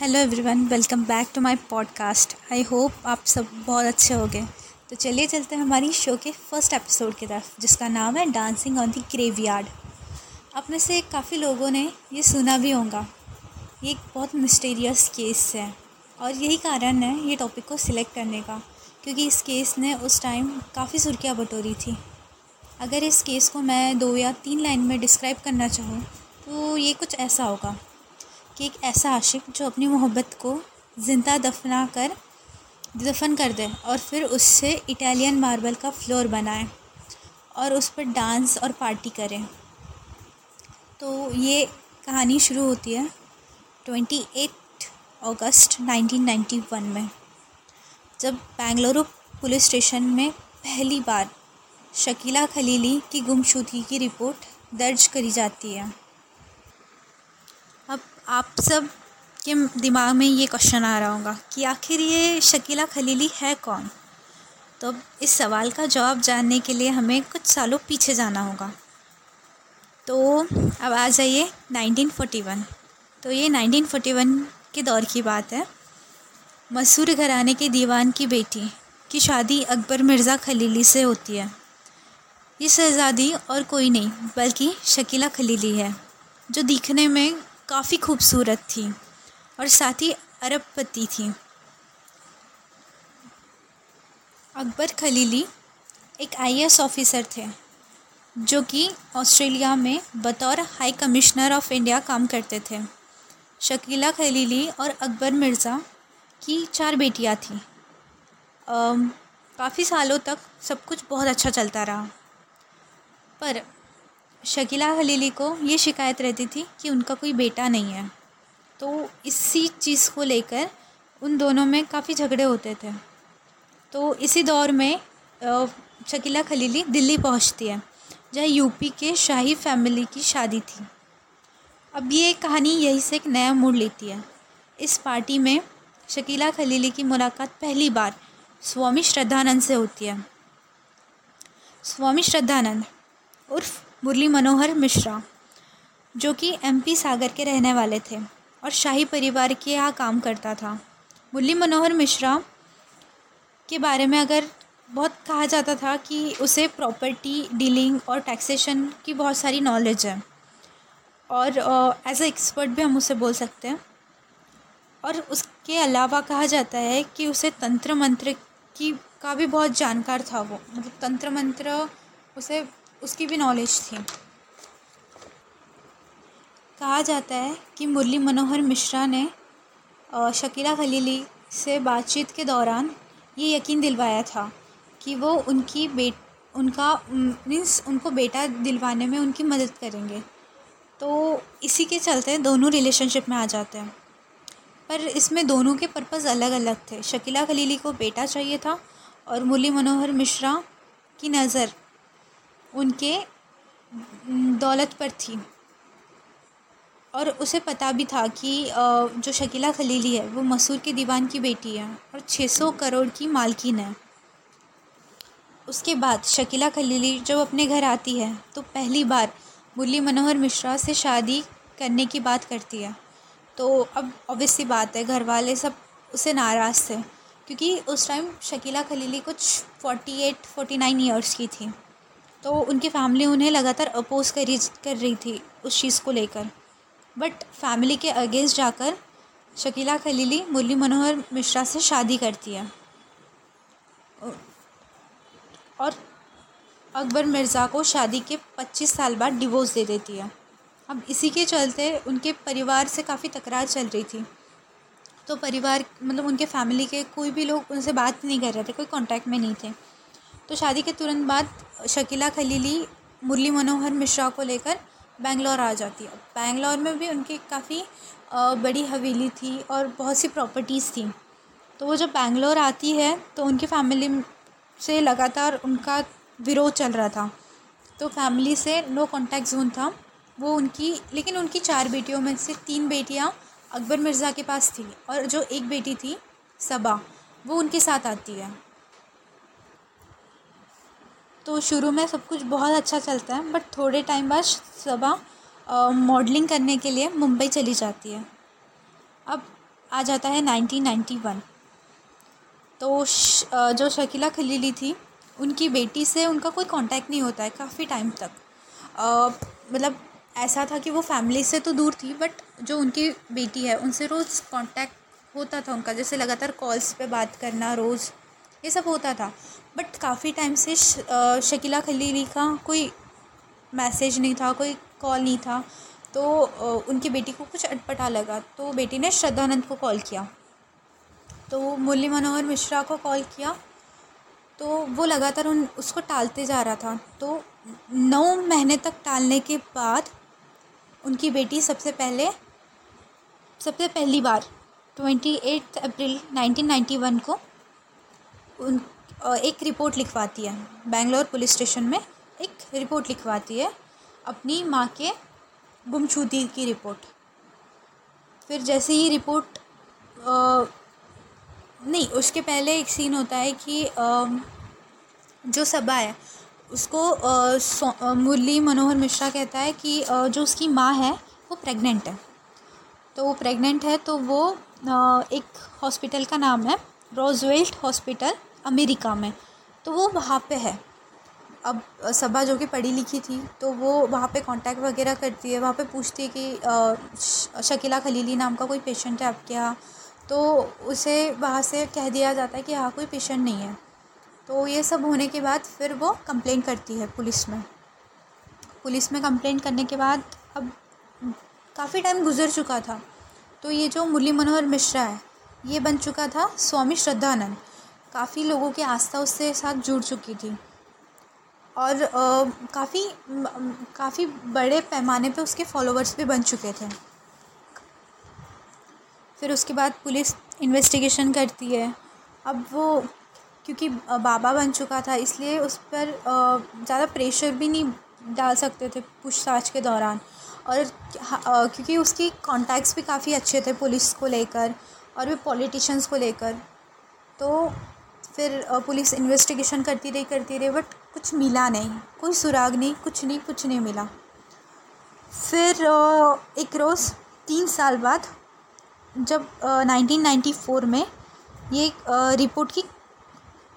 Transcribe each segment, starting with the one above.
Hello everyone welcome back to my podcast I hope आप सब बहुत अच्छे होंगे तो चलिए चलते हैं हमारी शो के फ़र्स्ट एपिसोड की तरफ़, जिसका नाम है dancing on the graveyard आप में से काफ़ी लोगों ने ये सुना भी होगा। ये एक बहुत मिस्टीरियस केस है। और यही कारण है ये टॉपिक को सिलेक्ट करने का, क्योंकि इस केस ने उस टाइम काफ़ी सुर्खियाँ बटोरी थी। अगर इस केस को मैं दो या तीन लाइन में डिस्क्राइब करना चाहूँ तो ये कुछ ऐसा होगा। कि एक ऐसा आशिक जो अपनी मोहब्बत को ज़िंदा दफना कर, दफन कर दे और फिर उससे इटालियन मार्बल का फ्लोर बनाए और उस पर डांस और पार्टी करें। तो ये कहानी शुरू होती है ट्वेंटी एट अगस्त नाइनटीन नाइन्टी वन में, जब बेंगलुरु पुलिस स्टेशन में पहली बार शकीला खलीली की गुमशुदगी की रिपोर्ट दर्ज करी जाती है। आप सब के दिमाग में ये क्वेश्चन आ रहा होगा कि आखिर ये शकीला खलीली है कौन? तो इस सवाल का जवाब जानने के लिए हमें कुछ सालों पीछे जाना होगा। तो अब आ जाइए 1941 तो ये 1941 के दौर की बात है। मसूर घराने के दीवान की बेटी की शादी अकबर मिर्ज़ा खलीली से होती है। ये शहज़ादी और कोई नहीं, बल्कि शकीला खलीली है, जो दिखने में काफ़ी खूबसूरत थी और साथ ही अरबपति थी। अकबर खलीली एक आईएएस ऑफिसर थे, जो कि ऑस्ट्रेलिया में बतौर हाई कमिश्नर ऑफ़ इंडिया काम करते थे। शकीला खलीली और अकबर मिर्ज़ा की चार बेटियाँ थीं। काफ़ी सालों तक सब कुछ बहुत अच्छा चलता रहा। पर शकीला खलीली को ये शिकायत रहती थी कि उनका कोई बेटा नहीं है। तो इसी चीज़ को लेकर उन दोनों में काफ़ी झगड़े होते थे। तो इसी दौर में शकीला खलीली दिल्ली पहुँचती है, जहाँ यूपी के शाही फैमिली की शादी थी। अब ये कहानी यहीं से एक नया मोड़ लेती है। इस पार्टी में शकीला खलीली की मुलाकात पहली बार स्वामी श्रद्धानंद से होती है। स्वामी श्रद्धानंद उर्फ़ मुरली मनोहर मिश्रा, जो कि एमपी सागर के रहने वाले थे और शाही परिवार के यहाँ काम करता था। मुरली मनोहर मिश्रा के बारे में अगर बहुत कहा जाता था कि उसे प्रॉपर्टी डीलिंग और टैक्सेशन की बहुत सारी नॉलेज है और एज ए एक्सपर्ट भी हम उसे बोल सकते हैं। और उसके अलावा कहा जाता है कि उसे तंत्र मंत्र की, का भी बहुत जानकार था वो। मतलब तंत्र मंत्र उसे उसकी भी नॉलेज थी। कहा जाता है कि मुरली मनोहर मिश्रा ने शकीला खलीली से बातचीत के दौरान ये यकीन दिलवाया था कि वो उनकी बेट, उनका मीन्स उनको बेटा दिलवाने में उनकी मदद करेंगे। तो इसी के चलते दोनों रिलेशनशिप में आ जाते हैं। पर इसमें दोनों के पर्पज़ अलग अलग थे। शकीला खलीली को बेटा चाहिए था और मुरली मनोहर मिश्रा की नज़र उनके दौलत पर थी। और उसे पता भी था कि जो शकीला खलीली है, वो मसूर के दीवान की बेटी है और 600 करोड़ की मालकिन है। उसके बाद शकीला खलीली जब अपने घर आती है तो पहली बार मुरली मनोहर मिश्रा से शादी करने की बात करती है। तो अब ऑब्वियसली बात है घर वाले सब उसे नाराज़ थे, क्योंकि उस टाइम शकीला खलीली कुछ forty eight forty nine years की थी। तो उनकी फैमिली उन्हें लगातार अपोज करी, कर रही थी उस चीज़ को लेकर। बट फैमिली के अगेंस्ट जाकर शकीला खलीली, मुरली मनोहर मिश्रा से शादी करती है। और अकबर मिर्ज़ा को शादी के 25 साल बाद डिवोर्स दे देती है। अब इसी के चलते उनके परिवार से काफ़ी तकरार चल रही थी। तो परिवार मतलब उनके फैमिली के कोई भी लोग उनसे बात नहीं कर रहे थे, कोई कांटेक्ट में नहीं थे। तो शादी के तुरंत बाद शकीला खलीली, मुरली मनोहर मिश्रा को लेकर बेंगलोर आ जाती है। बेंगलोर में भी उनकी काफ़ी बड़ी हवेली थी और बहुत सी प्रॉपर्टीज़ थी। तो वो जब बेंगलोर आती है तो उनकी फैमिली से लगातार उनका विरोध चल रहा था। तो फैमिली से नो कॉन्टैक्ट जोन था। वो उनकी, लेकिन उनकी चार बेटियों में से तीन बेटियाँ अकबर मिर्ज़ा के पास थी और जो एक बेटी थी, सबा, वो उनके साथ आती है। तो शुरू में सब कुछ बहुत अच्छा चलता है बट थोड़े टाइम बाद सबा मॉडलिंग करने के लिए मुंबई चली जाती है। अब आ जाता है नाइनटीन नाइन्टी वन तो जो शकीला खलीली थी, उनकी बेटी से उनका कोई कांटेक्ट नहीं होता है काफ़ी टाइम तक। मतलब ऐसा था कि वो फैमिली से तो दूर थी बट जो उनकी बेटी है, उनसे रोज़ कांटेक्ट होता था उनका, जैसे लगातार कॉल्स पे बात करना, रोज़ ये सब होता था। बट काफ़ी टाइम से शकीला खलीली का कोई मैसेज नहीं था, कोई कॉल नहीं था। तो उनकी बेटी को कुछ अटपटा लगा। तो बेटी ने श्रद्धानंद को कॉल किया। तो मुरली मनोहर मिश्रा को कॉल किया। तो वो लगातार उन, उसको टालते जा रहा था। तो नौ महीने तक टालने के बाद उनकी बेटी सबसे पहले, सबसे पहली बार ट्वेंटी एट अप्रैल नाइनटीन नाइन्टी वन को उन एक रिपोर्ट लिखवाती है। बेंगलोर पुलिस स्टेशन में एक रिपोर्ट लिखवाती है अपनी माँ के गुमशुदगी की रिपोर्ट। फिर जैसे ही रिपोर्ट आ, नहीं उसके पहले एक सीन होता है कि आ, जो सभा है उसको मुरली मनोहर मिश्रा कहता है कि आ, जो उसकी माँ है वो प्रेग्नेंट है। तो वो प्रेग्नेंट है तो वो आ, एक हॉस्पिटल का नाम है। रोजवेल्ट हॉस्पिटल अमेरिका में। तो वो वहाँ पे है। अब सभा जो कि पढ़ी लिखी थी तो वो वहाँ पे कांटेक्ट वगैरह करती है। वहाँ पे पूछती है कि शकीला खलीली नाम का कोई पेशेंट है आपके यहाँ? तो उसे वहाँ से कह दिया जाता है कि हाँ कोई पेशेंट नहीं है। तो ये सब होने के बाद फिर वो कंप्लेन करती है पुलिस में। पुलिस में कंप्लेन करने के बाद अब, काफ़ी टाइम गुजर चुका था। तो ये जो मुरली मनोहर मिश्रा है ये बन चुका था स्वामी श्रद्धानंद। काफ़ी लोगों की आस्था उससे साथ जुड़ चुकी थी। और काफ़ी काफ़ी बड़े पैमाने पे उसके फॉलोअर्स भी बन चुके थे। फिर उसके बाद पुलिस इन्वेस्टिगेशन करती है। अब वो, क्योंकि बाबा बन चुका था, इसलिए उस पर ज़्यादा प्रेशर भी नहीं डाल सकते थे पूछताछ के दौरान। और क्योंकि उसकी कॉन्टैक्ट्स भी काफ़ी अच्छे थे पुलिस को लेकर। और भी पॉलिटिशियंस को लेकर। तो फिर पुलिस इन्वेस्टिगेशन करती रही करती रही बट कुछ मिला नहीं। कोई सुराग नहीं, कुछ नहीं कुछ नहीं मिला। फिर एक रोज़, तीन साल बाद, जब नाइनटीन नाइन्टी फोर में ये रिपोर्ट की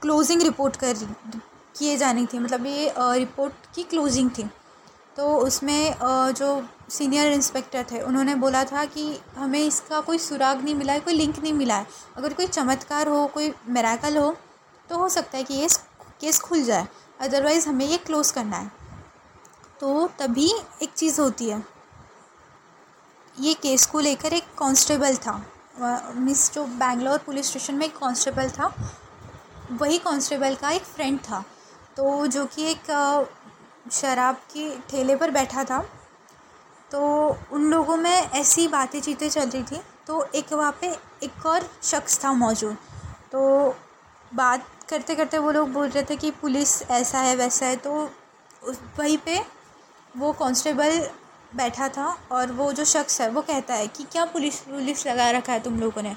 क्लोजिंग रिपोर्ट कर किए जानी थी। मतलब ये रिपोर्ट की क्लोजिंग थी। तो उसमें जो सीनियर इंस्पेक्टर थे, उन्होंने बोला था कि हमें इसका कोई सुराग नहीं मिला है, कोई लिंक नहीं मिला है। अगर कोई चमत्कार हो, कोई मेराकल हो तो हो सकता है कि ये केस खुल जाए। अदरवाइज़ हमें ये क्लोज़ करना है। तो तभी एक चीज़ होती है। ये केस को लेकर एक कांस्टेबल था। मिस जो बैंगलोर पुलिस स्टेशन में एक कांस्टेबल था, वही कांस्टेबल का एक फ्रेंड था। तो जो कि एक शराब के ठेले पर बैठा था। तो उन लोगों में ऐसी बातें चीतें चल रही थी। तो एक वहाँ पे एक और शख्स था मौजूद। तो बात करते करते वो लोग बोल रहे थे कि पुलिस ऐसा है, वैसा है। तो वहीं पे वो कांस्टेबल बैठा था और वो जो शख्स है, वो कहता है कि क्या पुलिस पुलिस लगा रखा है तुम लोगों ने?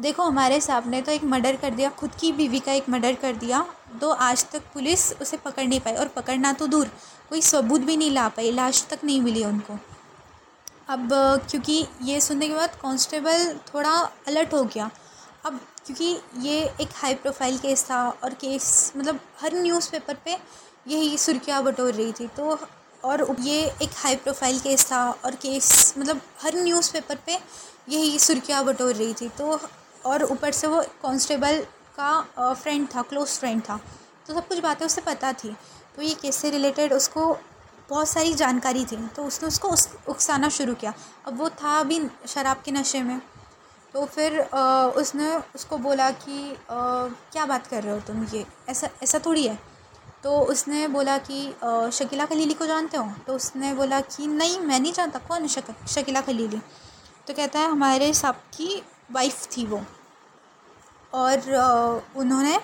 देखो, हमारे साहब ने तो एक मर्डर कर दिया, खुद की बीवी का एक मर्डर कर दिया। तो आज तक पुलिस उसे पकड़ नहीं पाई और पकड़ना तो दूर, कोई सबूत भी नहीं ला पाई, लाश तक नहीं मिली उनको। अब, क्योंकि ये सुनने के बाद कांस्टेबल थोड़ा अलर्ट हो गया। अब, क्योंकि ये एक हाई प्रोफ़ाइल केस था और केस मतलब हर न्यूज़पेपर पे यही सुर्खियाँ बटोर रही थी। तो और ये एक हाई प्रोफ़ाइल केस था और केस मतलब हर न्यूज़पेपर पे यही सुर्खियाँ बटोर रही थी। तो और ऊपर से वो कांस्टेबल का फ्रेंड था क्लोज फ्रेंड था। तो सब कुछ बातें उससे पता थी। तो ये केस से रिलेटेड उसको बहुत सारी जानकारी थी तो उसने उसको उस उकसाना शुरू किया। अब वो था अभी शराब के नशे में। तो फिर आ, उसने उसको बोला कि आ, क्या बात कर रहे हो तुम ये? ऐसा ऐसा थोड़ी है? तो उसने बोला कि शकीला खलीली को जानते हो? तो उसने बोला कि नहीं मैं नहीं जानता कौन है शक, शकीला खलीली? तो कहता है हमारे साहब की वाइफ थी वो। और उन्होंने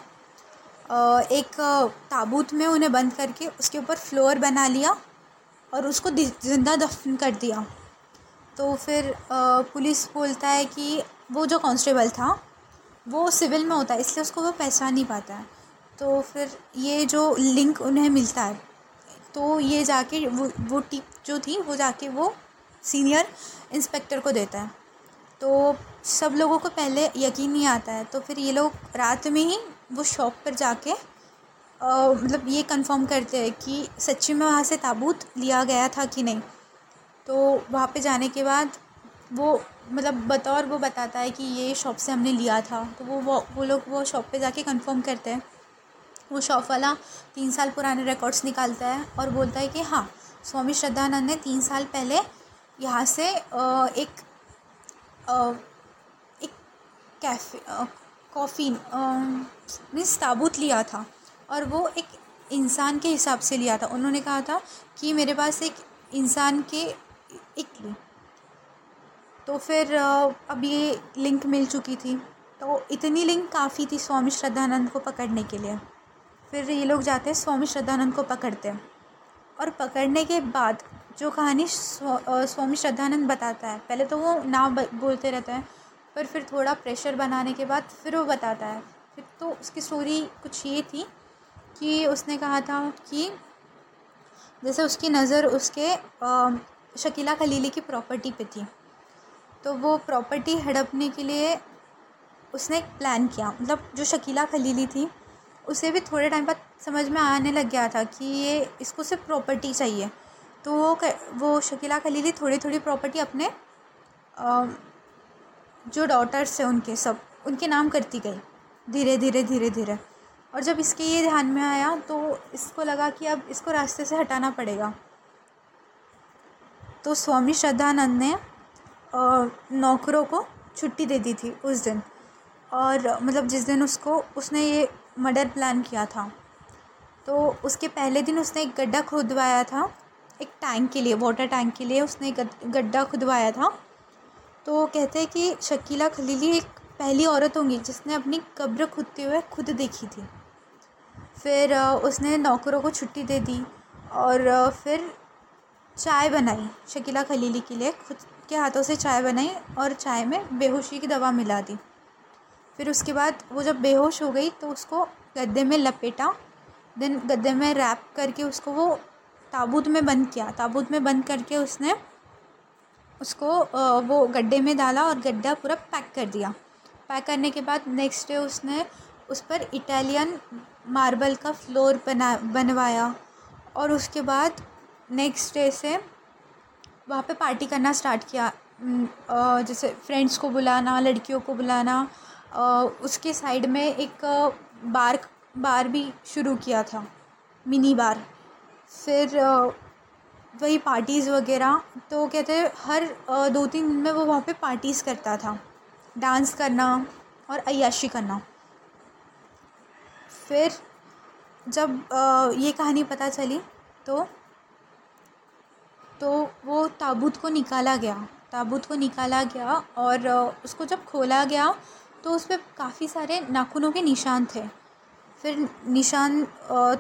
एक ताबूत में उन्हें बंद करके उसके ऊपर फ्लोर बना लिया। और उसको ज़िंदा दफन कर दिया। तो फिर पुलिस बोलता है कि वो जो कांस्टेबल था, वो सिविल में होता है, इसलिए उसको वो पहचान नहीं पाता है। तो फिर ये जो लिंक उन्हें मिलता है तो ये जाके वो वो टिप जो थी, वो जाके वो सीनियर इंस्पेक्टर को देता है। तो सब लोगों को पहले यकीन नहीं आता है। तो फिर ये लोग रात में ही वो शॉप पर जाके मतलब ये कंफर्म करते हैं कि सच्ची में वहाँ से ताबूत लिया गया था कि नहीं। तो वहाँ पे जाने के बाद वो मतलब बतौर वो बताता है कि ये शॉप से हमने लिया था। तो वो वो वो लोग वो शॉप पे जाके कंफर्म करते हैं। वो शॉप वाला तीन साल पुराने रिकॉर्ड्स निकालता है और बोलता है कि हाँ स्वामी श्रद्धानंद ने तीन साल पहले यहाँ से एक एक कैफ़े कॉफ़ी मीन्स ताबूत लिया था। और वो एक इंसान के हिसाब से लिया था। उन्होंने कहा था कि मेरे पास एक इंसान के एक तो फिर अब ये लिंक मिल चुकी थी। तो इतनी लिंक काफ़ी थी स्वामी श्रद्धानंद को पकड़ने के लिए। फिर ये लोग जाते हैं स्वामी श्रद्धानंद को पकड़ते हैं। और पकड़ने के बाद जो कहानी स्वामी श्रद्धानंद बताता है, पहले तो वो ना बोलते रहते हैं, पर फिर थोड़ा प्रेशर बनाने के बाद फिर वो बताता है। फिर तो उसकी स्टोरी कुछ ये थी कि उसने कहा था कि जैसे उसकी नज़र उसके शकीला खलीली की प्रॉपर्टी पे थी। तो वो प्रॉपर्टी हड़पने के लिए उसने एक प्लान किया। मतलब जो शकीला खलीली थी, उसे भी थोड़े टाइम बाद समझ में आने लग गया था कि ये, इसको सिर्फ़ प्रॉपर्टी चाहिए। तो वो वो शकीला खलीली थोड़ी थोड़ी प्रॉपर्टी अपने जो डॉटर्स हैं उनके सब, उनके नाम करती गई। धीरे धीरे धीरे धीरे और जब इसके ये ध्यान में आया तो इसको लगा कि अब इसको रास्ते से हटाना पड़ेगा। तो स्वामी श्रद्धानंद ने नौकरों को छुट्टी दे दी थी उस दिन। और मतलब जिस दिन उसको, उसने ये मर्डर प्लान किया था। तो उसके पहले दिन उसने एक गड्ढा खुदवाया था। एक टैंक के लिए, वाटर टैंक के लिए उसने गड्ढा खुदवाया था। तो कहते हैं कि शकीला खलीली एक पहली औरत होंगी जिसने अपनी कब्र खुदते हुए खुद देखी थी। फिर उसने नौकरों को छुट्टी दे दी और फिर चाय बनाई शकीला खलीली के लिए। खुद के हाथों से चाय बनाई और चाय में बेहोशी की दवा मिला दी। फिर उसके बाद वो जब बेहोश हो गई तो उसको गद्दे में लपेटा। देन गद्दे में रैप करके उसको वो ताबूत में बंद किया। ताबूत में बंद करके उसने उसको वो गड्ढे में डाला और गड्ढा पूरा पैक कर दिया। पैक करने के बाद नेक्स्ट डे उसने उस पर इटालियन मार्बल का फ्लोर बना, बनवाया और उसके बाद नेक्स्ट डे से वहाँ पे पार्टी करना स्टार्ट किया। जैसे फ्रेंड्स को बुलाना, लड़कियों को बुलाना उसके साइड में एक बार बार भी शुरू किया था, मिनी बार। फिर वही पार्टीज़ वगैरह तो कहते हर दो तीन दिन में वो वहाँ पे पार्टीज़ करता था। डांस करना और अयाशी करना। फिर जब ये कहानी पता चली तो तो वो ताबूत को निकाला गया। ताबूत को निकाला गया और उसको जब खोला गया तो उस पर काफ़ी सारे नाखूनों के निशान थे। फिर निशान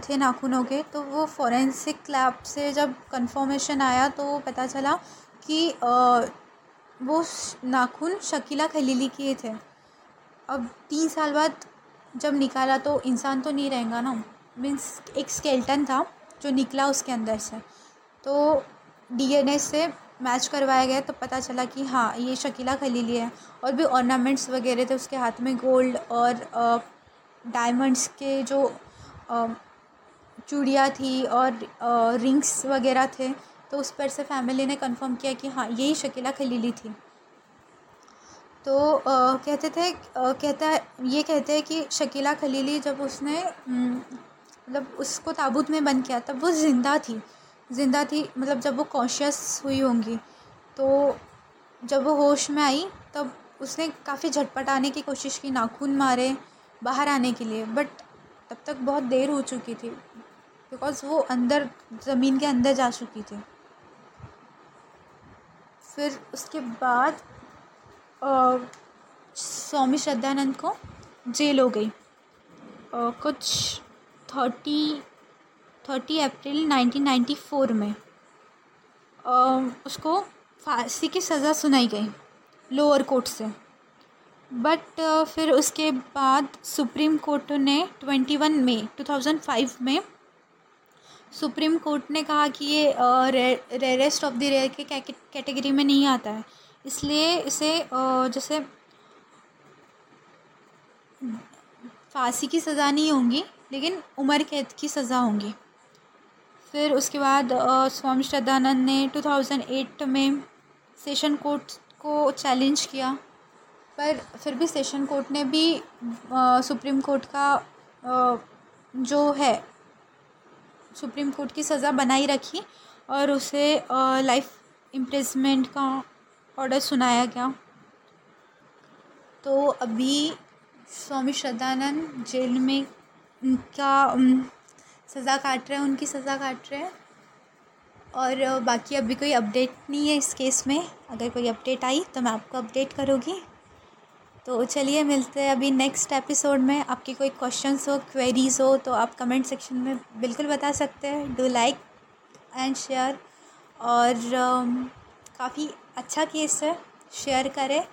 थे नाखूनों के तो वो फॉरेंसिक लैब से जब कंफर्मेशन आया तो पता चला कि वो नाखून शकीला खलीली किए थे। अब तीन साल बाद जब निकाला तो इंसान तो नहीं रहेगा ना। मीन्स एक स्केल्टन था जो निकला उसके अंदर से। तो डीएनए से मैच करवाया गया तो पता चला कि हाँ ये शकीला खलीली है। और भी ऑर्नामेंट्स वगैरह थे उसके हाथ में गोल्ड और डायमंड्स के जो चूड़ियाँ थी और रिंग्स वगैरह थे। तो उस पर से फैमिली ने कंफर्म किया कि हाँ यही शकीला खलीली थी। तो कहते थे कहता है ये कहते हैं कि शकीला खलीली जब उसने मतलब उसको ताबूत में बंद किया, तब वो ज़िंदा थी। ज़िंदा थी मतलब जब वो कॉन्शियस हुई होंगी। तो जब वो होश में आई, तब उसने काफ़ी झटपट आने की कोशिश की, नाखून मारे बाहर आने के लिए। बट तब तक बहुत देर हो चुकी थी बिकॉज़ वो अंदर, ज़मीन के अंदर जा चुकी थी। फिर उसके बाद स्वामी श्रद्धानंद को जेल हो गई। कुछ थर्टी थर्टी अप्रैल नाइनटीन नाइन्टी फोर में आ, उसको फांसी की सज़ा सुनाई गई लोअर कोर्ट से। बट फिर उसके बाद सुप्रीम कोर्ट ने ट्वेंटी वन मई टू थाउज़ेंड फाइव में सुप्रीम कोर्ट ने कहा कि ये रेयरेस्ट ऑफ़ द रेयर के कैटेगरी में नहीं आता है। इसलिए इसे जैसे फांसी की सज़ा नहीं होंगी, लेकिन उम्र कैद की सज़ा होंगी। फिर उसके बाद स्वामी श्रद्धानंद ने 2008 में सेशन कोर्ट को चैलेंज किया। पर फिर भी सेशन कोर्ट ने भी सुप्रीम कोर्ट का जो है, सुप्रीम कोर्ट की सज़ा बनाई रखी और उसे लाइफ इम्प्रेजमेंट का ऑर्डर सुनाया गया तो अभी स्वामी श्रद्धानंद जेल में उनका सज़ा काट रहे हैं, उनकी सज़ा काट रहे हैं। और बाकी अभी कोई अपडेट नहीं है इस केस में। अगर कोई अपडेट आई तो मैं आपको अपडेट करूँगी। तो चलिए मिलते हैं अभी नेक्स्ट एपिसोड में। आपकी कोई क्वेश्चंस हो क्वेरीज़ हो तो आप कमेंट सेक्शन में बिल्कुल बता सकते हैं। डू लाइक एंड शेयर और काफ़ी अच्छा केस है शेयर करें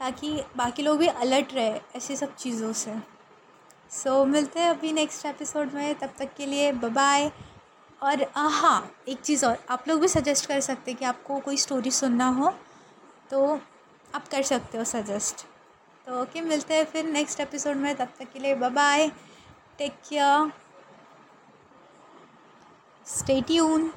ताकि बाकी लोग भी अलर्ट रहे ऐसी सब चीज़ों से। सो so, मिलते हैं अभी नेक्स्ट एपिसोड में तब तक के लिए बाय और हाँ एक चीज़ और आप लोग भी सजेस्ट कर सकते हैं कि आपको कोई स्टोरी सुनना हो तो आप कर सकते हो सजेस्ट तो ओके मिलते हैं फिर नेक्स्ट एपिसोड में तब तक के लिए bye take care stay tune